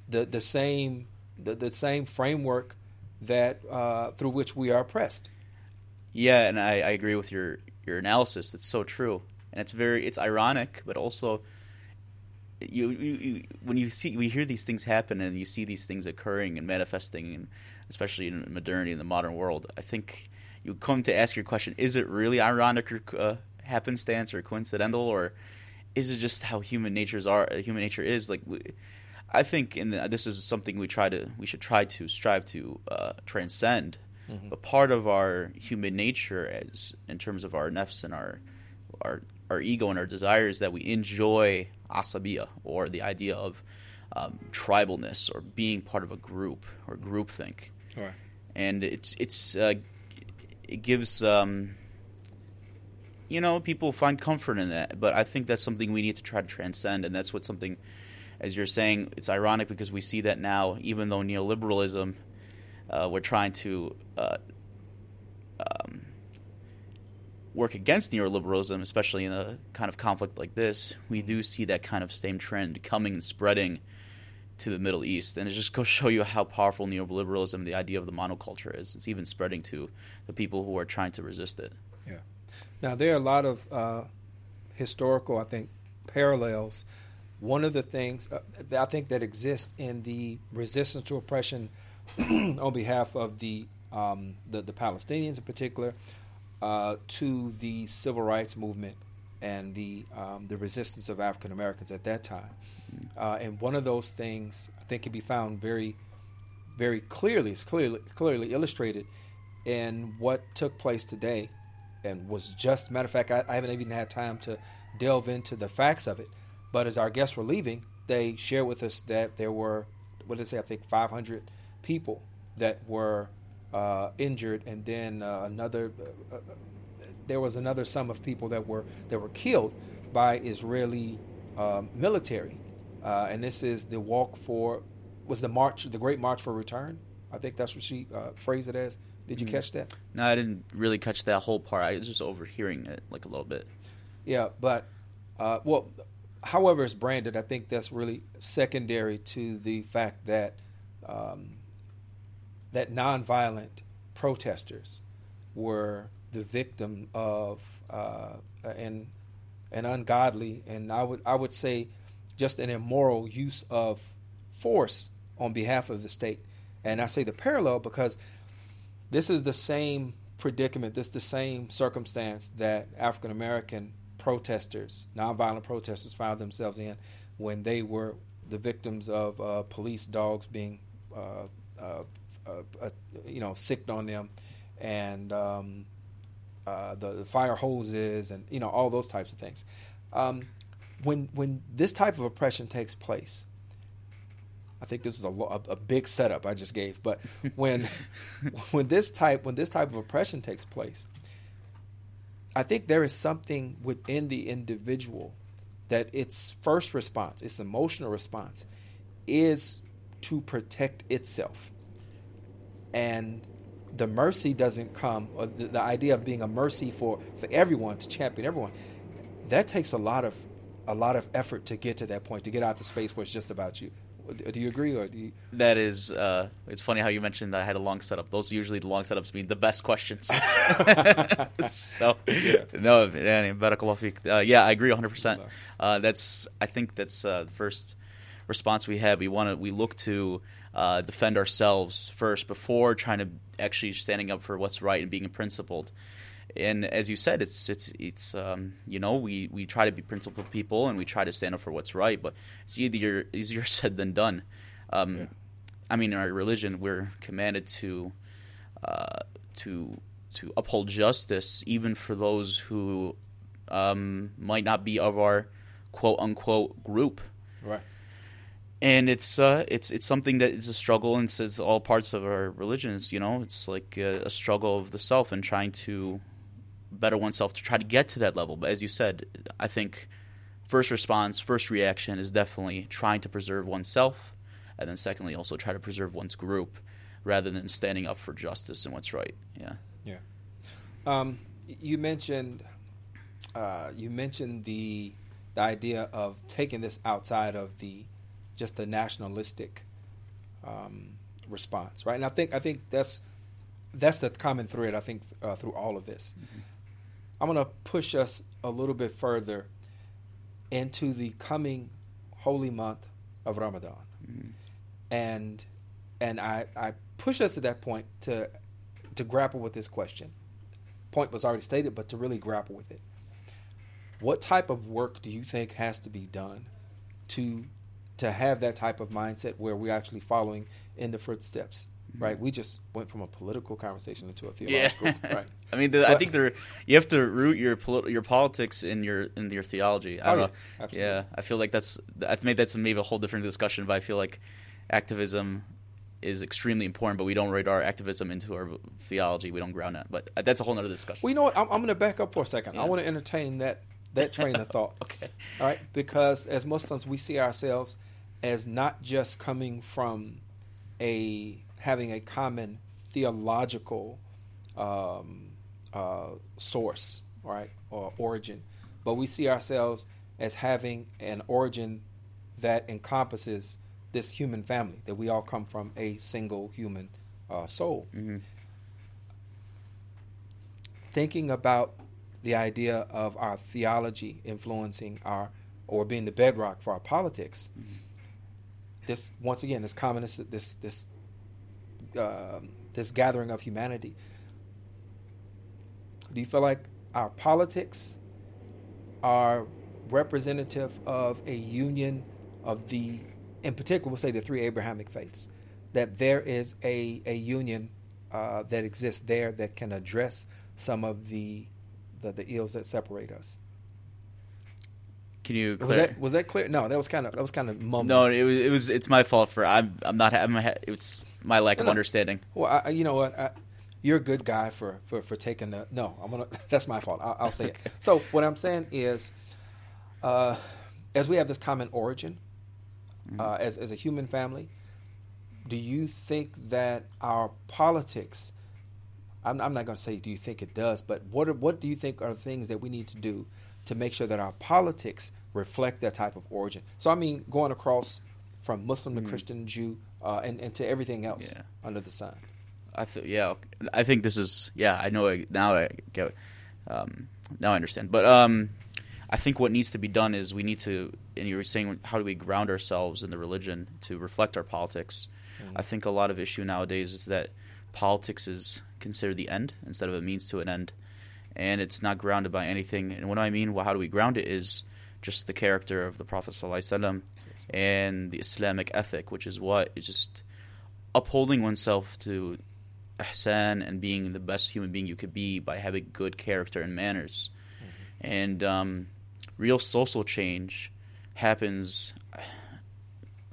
the the same the, the same framework that uh, through which we are oppressed. Yeah, and I, I agree with your your analysis. That's so true, and it's very it's ironic, but also you, you, you, when you see we hear these things happen and you see these things occurring and manifesting, and especially in modernity in the modern world, I think you come to ask your question: Is it really ironic or uh, happenstance or coincidental, or is it just how human natures are? Human nature is like. We, I think in the, this is something we try to we should try to strive to uh, transcend. Mm-hmm. But part of our human nature, as in terms of our nefs and our our our ego and our desires, that we enjoy asabiya or the idea of um, tribalness or being part of a group or groupthink. Right. And it's it's uh, it gives um, you know people find comfort in that, but I think that's something we need to try to transcend, and that's what something as you're saying, it's ironic because we see that now, even though neoliberalism, uh, we're trying to uh, um, work against neoliberalism, especially in a kind of conflict like this. We do see that kind of same trend coming and spreading to the Middle East, and it just goes show you how powerful neoliberalism, the idea of the monoculture, is. It's even spreading to the people who are trying to resist it. Yeah. Now there are a lot of uh, historical, I think, parallels one of the things uh, I think that exists in the resistance to oppression on behalf of the, um, the, the Palestinians in particular uh, to the civil rights movement and the um, the resistance of African Americans at that time. Uh, and one of those things I think can be found very very clearly, it's clearly clearly illustrated in what took place today and was just matter of fact I, I haven't even had time to delve into the facts of it but as our guests were leaving, they shared with us that there were, what did they say, I think 500 people that were uh, injured, and then uh, another, uh, uh, there was another sum of people that were that were killed by Israeli um, military. Uh, and this is the walk for, was the march, the Great March for Return. I think that's what she uh, phrased it as. Did you mm-hmm. catch that? No, I didn't really catch that whole part. I was just overhearing it like a little bit. Yeah, but well, however it's branded, I think that's really secondary to the fact that um, that nonviolent protesters were the victim of uh, an an ungodly and I would I would say just an immoral use of force on behalf of the state. And I say the parallel because this is the same predicament, this is the same circumstance that African American protesters, nonviolent protesters, found themselves in when they were the victims of uh, police dogs being, uh, uh, uh, uh you know, sicked on them, and um, uh, the, the, fire hoses, and you know all those types of things. Um, when when this type of oppression takes place, I think this is a, a, a, big setup I just gave. But when when this type when this type of oppression takes place, I think there is something within the individual that its first response, its emotional response, is to protect itself. And the mercy doesn't come, or the, the, idea of being a mercy for, for everyone, to champion everyone, that takes a lot of a lot of effort to get to that point, to get out the space where it's just about you. Do you agree, or do you? That is, uh, it's funny how you mentioned that I had a long setup. Those usually the long setups mean the best questions. so, yeah. no, uh, yeah, I agree 100. percent uh, That's, I think that's uh, the first response we have. We want to we look to uh, defend ourselves first before trying to actually standing up for what's right and being principled. And as you said, it's it's it's um, you know we, we try to be principled people and we try to stand up for what's right, but it's easier easier said than done. Um, yeah. I mean, in our religion, we're commanded to uh, to to uphold justice, even for those who um, might not be of our quote unquote group. Right. And it's uh, it's it's something that is a struggle, and it's, it's all parts of our religions. You know, it's like a, a struggle of the self and trying to better oneself to try to get to that level. But as you said, I think first response, first reaction is definitely trying to preserve oneself, and then secondly also try to preserve one's group, rather than standing up for justice and what's right. Yeah. Yeah. Um, you mentioned uh, you mentioned the the idea of taking this outside of the just the nationalistic um, response, right? And I think I think that's that's the common thread. I think uh, through all of this, mm-hmm. I'm going to push us a little bit further into the coming holy month of Ramadan, mm-hmm. and and I I push us at that point to to grapple with this question. Point was already stated, but to really grapple with it. What type of work do you think has to be done to to have that type of mindset where we're actually following in the footsteps? Mm-hmm. Right, we just went from a political conversation into a theological. Yeah. right. I mean, the, but, I think there you have to root your your politics in your in your theology. I oh, don't yeah, know. Absolutely. Yeah, I feel like that's I've made that's maybe a whole different discussion, but I feel like activism is extremely important, but we don't write our activism into our theology. We don't ground that. But uh, that's a whole other discussion. Well, you know what? I'm, I'm going to back up for a second. Yeah. I want to entertain that that train of thought. okay. All right, because as Muslims, we see ourselves as not just coming from a having a common theological um, uh, source, right, or origin, but we see ourselves as having an origin that encompasses this human family that we all come from a single human uh, soul. Mm-hmm. Thinking about the idea of our theology influencing our or being the bedrock for our politics. Mm-hmm. This once again, this communist, this this uh, this gathering of humanity. Do you feel like our politics are representative of a union of the in particular, we'll say the three Abrahamic faiths, that there is a, a union uh, that exists there that can address some of the, the, the ills that separate us. Can you was that, was that clear? No, that was kind of that was kind of mumbling. No, it was it was it's my fault for I'm I'm not I'm it's my lack no, of understanding. Well, I, you know what, I, you're a good guy for, for, for taking the no. I'm gonna that's my fault. I, will say okay. it. So what I'm saying is, uh, as we have this common origin, mm-hmm. uh, as, as a human family, do you think that our politics, I'm, I'm not going to say do you think it does, but what, are, what do you think are things that we need to do to make sure that our politics reflect that type of origin? So, I mean, going across from Muslim to mm-hmm. Christian, Jew, uh, and, and to everything else yeah. under the sun. I th- yeah, I think this is yeah. I know I, now. I get um, now I understand. But um, I think what needs to be done is we need to, and you were saying, how do we ground ourselves in the religion to reflect our politics? Mm-hmm. I think a lot of issue nowadays is that politics is considered the end instead of a means to an end, and it's not grounded by anything. And what do I mean, well, how do we ground it? Is just the character of the Prophet ﷺ and the Islamic ethic, which is what is just upholding oneself to ihsan and being the best human being you could be by having good character and manners. Mm-hmm. And um, real social change happens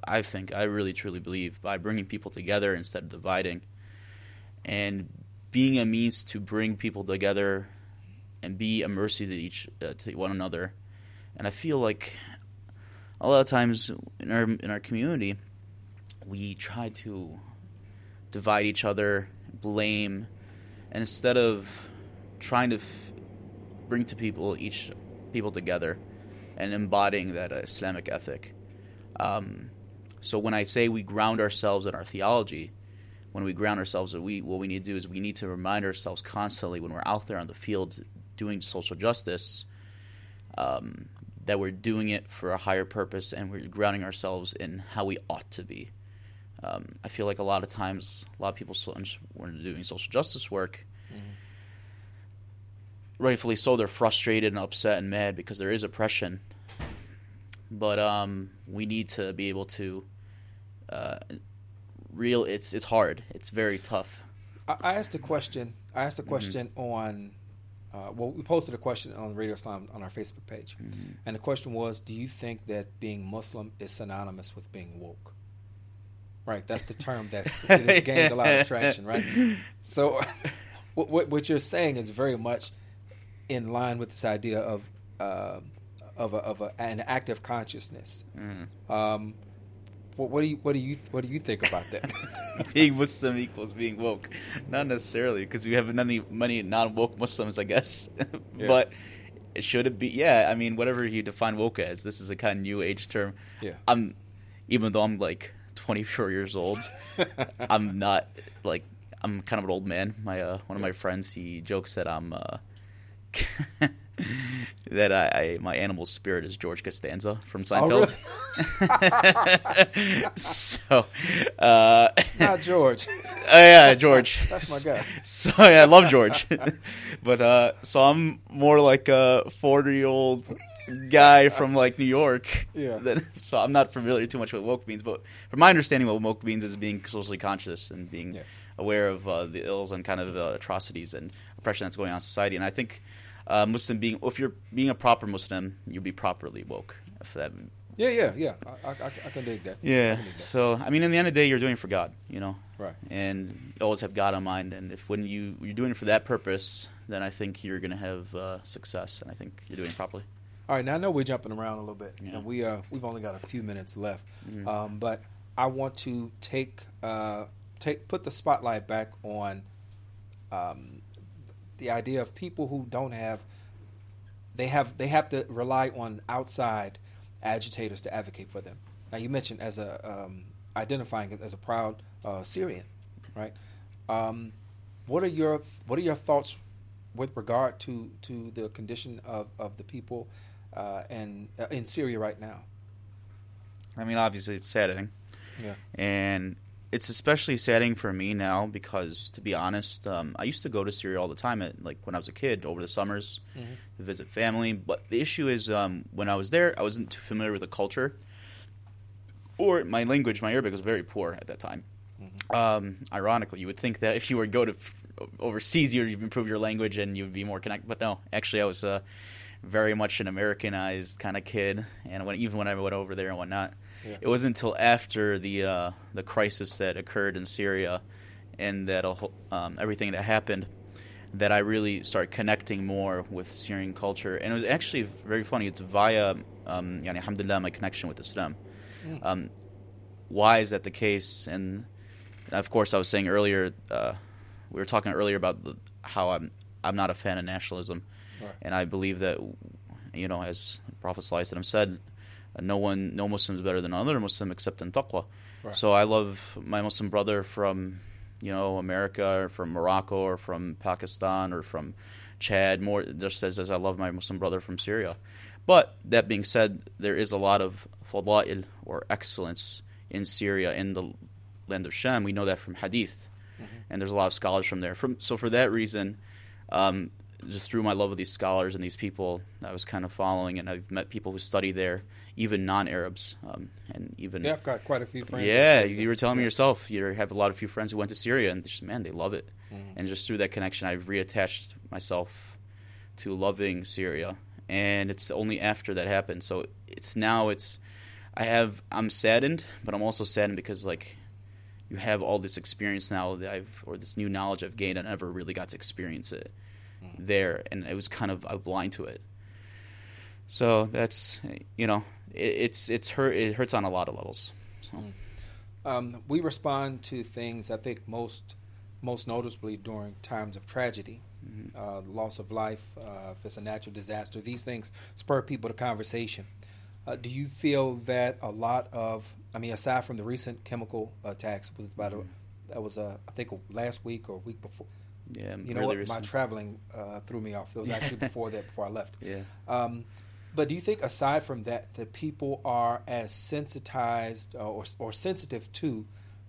I think I really truly believe by bringing people together instead of dividing and being a means to bring people together and be a mercy to each uh, to one another and I feel like a lot of times in our in our community we try to divide each other blame and instead of trying to f- bring to people each people together and embodying that Islamic ethic. Um, so when I say we ground ourselves in our theology, when we ground ourselves, we what we need to do is we need to remind ourselves constantly when we're out there on the field doing social justice, um, that we're doing it for a higher purpose and we're grounding ourselves in how we ought to be. Um, I feel like a lot of times, a lot of people, so- when doing social justice work, rightfully so, they're frustrated and upset and mad because there is oppression. But um, we need to be able to uh, real. It's it's hard. It's very tough. I, I asked a question. I asked a question on. Uh, well, we posted a question on Radio Islam on our Facebook page, and the question was: Do you think that being Muslim is synonymous with being woke? Right, that's the term that's it has gained a lot of traction. Right, so what, what what you're saying is very much in line with this idea of uh, of, a, of a, an active consciousness. Um, what, what do you what do you what do you think about that? being Muslim equals being woke. Not necessarily, because we have many many non woke Muslims, I guess. Yeah. but should it be? Yeah, I mean, whatever you define woke as, this is a kind of new age term. Yeah. I'm, even though I'm like 24 years old, I'm not like I'm kind of an old man. My uh, one of my friends he jokes that I'm. Uh, that I, I my animal spirit is George Costanza from Oh, Seinfeld. so, uh, Not George. Oh yeah, George. That's my guy. So yeah, I love George, but uh, so I'm more like a 40 year old guy from like New York. Yeah. Than, so I'm not familiar too much with woke means, but from my understanding, what woke means is being socially conscious and being Yeah. aware of uh, the ills and kind of uh, atrocities and oppression that's going on in society. And I think uh, Muslim being, if you're being a proper Muslim, you'll be properly woke. If that Yeah, yeah, yeah. I, I, I can dig that. Yeah. dig that. So I mean, in the end of the day, you're doing it for God, you know. Right. And always have God in mind. And if when you you're doing it for that purpose, then I think you're going to have uh, success. And I think you're doing it properly. All right, now I know we're jumping around a little bit, Yeah. and we uh we've only got a few minutes left, Mhm. um, but I want to take uh take put the spotlight back on um, the idea of people who don't have they have they have to rely on outside agitators to advocate for them. Now you mentioned as a um, identifying as a proud uh, Syrian, right? Um, what are your what are your thoughts with regard to to the condition of, of the people uh, and uh, in Syria right now? I mean, obviously, it's saddening. Yeah. And it's especially saddening for me now because, to be honest, um, I used to go to Syria all the time, at, like when I was a kid, over the summers Mhm. to visit family. But the issue is, um, when I was there, I wasn't too familiar with the culture, or my language, my Arabic was very poor at that time. Um, ironically, you would think that if you were to go to f- overseas, you'd improve your language and you'd be more connected. But no, actually, I was uh, very much an Americanized kind of kid, and when, even when I went over there and whatnot, Yeah. it wasn't until after the uh, the crisis that occurred in Syria and that a whole- um, everything that happened that I really started connecting more with Syrian culture, and it was actually very funny. It's via, um, yani, alhamdulillah, my connection with Islam. Mm. Um, why is that the case? And of course, I was saying earlier, uh, we were talking earlier about the, how I'm I'm not a fan of nationalism, Right. and I believe that you know, as Prophet Sallallahu Alaihi Wasallam said, no one, no Muslim is better than another Muslim except in taqwa. Right. So I love my Muslim brother from you know America or from Morocco or from Pakistan or from Chad more just as, as I love my Muslim brother from Syria. But that being said, there is a lot of fada'il or excellence in Syria in the land of Sham. We know that from Hadith, and there's a lot of scholars from there. From so for that reason, um, just through my love of these scholars and these people, I was kind of following, and I've met people who study there, even non-Arabs, um, and even Yeah, I've got quite a few friends. yeah, you were telling me yourself. You have a lot of few friends who went to Syria, and just man, they love it. Mhm. And just through that connection, I've reattached myself to loving Syria, and it's only after that happened. So it's now it's I have I'm saddened, but I'm also saddened because like you have all this experience now that I've or this new knowledge I've gained, and I never really got to experience it there, and it was kind of I was blind to it. So that's you know it, it's it's hurt it hurts on a lot of levels. So. Um, we respond to things I think most most noticeably during times of tragedy, uh, loss of life, uh, if it's a natural disaster. These things spur people to conversation. Uh, do you feel that a lot of, I mean, aside from the recent chemical attacks, was about a, that was uh, I think last week or week before. Yeah, you know really what? My traveling uh, threw me off. It was actually before that, before I left. Yeah. Um, But do you think, aside from that, that people are as sensitized uh, or, or sensitive to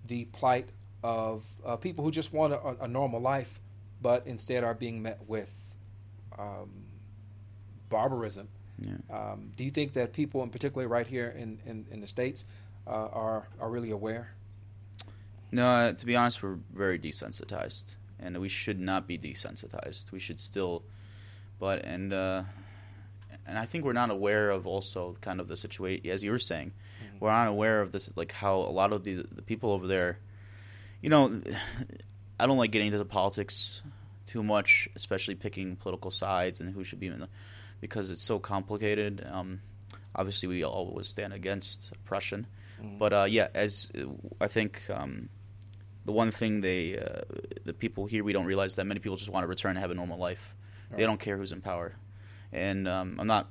the plight of uh, people who just want a, a, normal life, but instead are being met with um, barbarism? Yeah. Um, do you think that people, in particular right here in, in, in the States, uh, are, are really aware? No, uh, to be honest, we're very desensitized, and we should not be desensitized. We should still, but and uh, and I think we're not aware of also kind of the situation as you were saying. Mm-hmm. We're unaware of this, like how a lot of the the people over there, you know, I don't like getting into the politics too much, especially picking political sides and who should be in the, because it's so complicated. Um, obviously, we always stand against oppression, mm-hmm. but uh, yeah, as I think. Um, the one thing they, uh, the people here, we don't realize that many people just want to return to have a normal life. Right. They don't care who's in power. And um, I'm not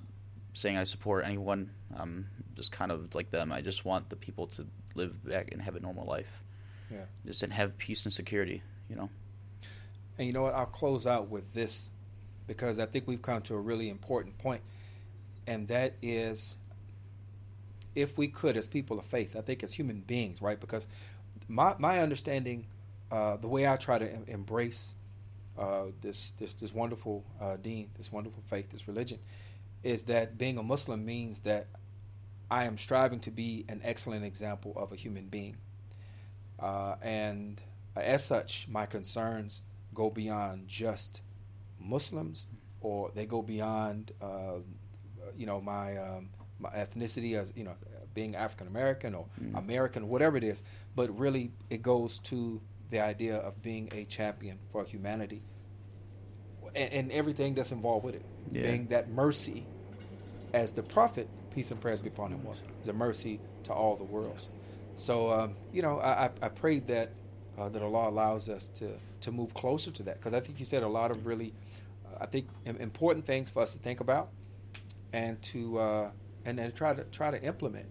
saying I support anyone. I'm just kind of like them. I just want the people to live back and have a normal life. Yeah. Just and have peace and security, you know. And you know what? I'll close out with this because I think we've come to a really important point, and that is if we could, as people of faith, I think as human beings, right? Because my my understanding, uh, the way I try to em- embrace uh, this this this wonderful uh, deen, this wonderful faith, this religion, is that being a Muslim means that I am striving to be an excellent example of a human being, uh, and as such, my concerns go beyond just Muslims, or they go beyond, uh, you know, my um, my ethnicity as you know being African American or mm. American, whatever it is. But really, it goes to the idea of being a champion for humanity and, and everything that's involved with it. Yeah. Being that mercy, as the prophet, peace and prayers be upon him, was, is a mercy to all the worlds. So um, you know, I, I pray that uh, that Allah allows us to to move closer to that because I think you said a lot of really, uh, I think important things for us to think about and to uh, and then try to try to implement.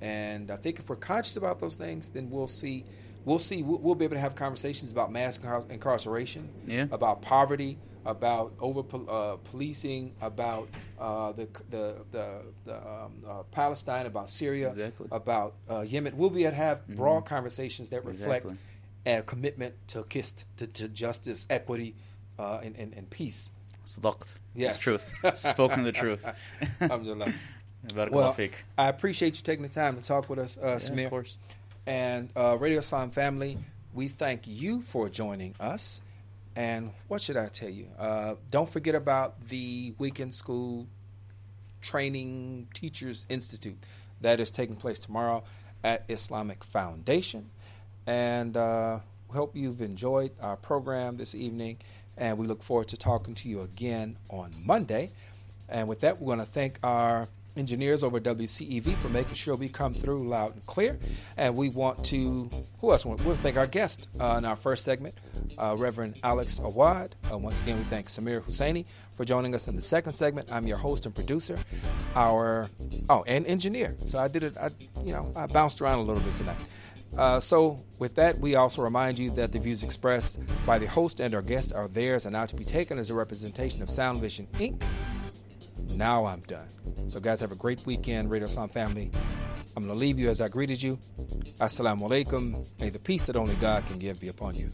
And I think if we're conscious about those things, then we'll see, we'll see, we'll, we'll be able to have conversations about mass incarceration, yeah. about poverty, about over uh, policing, about uh, the the the, the um, uh, Palestine, about Syria, exactly. about uh, Yemen. We'll be able to have mm-hmm. broad conversations that reflect exactly. a commitment to qist, to, to justice, equity, uh, and, and, and peace. Sadaqt. Yes. It's truth. Spoken the truth. Alhamdulillah. well, I appreciate you taking the time to talk with us, uh, yeah, Samir. Of course. And uh, Radio Islam family, we thank you for joining us. And what should I tell you? Uh, don't forget about the Weekend School Training Teachers Institute that is taking place tomorrow at Islamic Foundation. And uh, hope you've enjoyed our program this evening. And we look forward to talking to you again on Monday. And with that, we're going to thank our engineers over WCEV for making sure we come through loud and clear. And we want to, who else? We'll thank our guest uh, in our first segment, uh, Reverend Alex Awad. Uh, once again, we thank Samir Husseini for joining us in the second segment. I'm your host and producer, our, oh, and engineer. So I did it, I, you know, I bounced around a little bit tonight. Uh, so, with that, we also remind you that the views expressed by the host and our guests are theirs and not to be taken as a representation of Sound Vision Inc. Now I'm done. So, guys, have a great weekend, Radio Islam family. I'm going to leave you as I greeted you. Assalamu alaikum. May the peace that only God can give be upon you.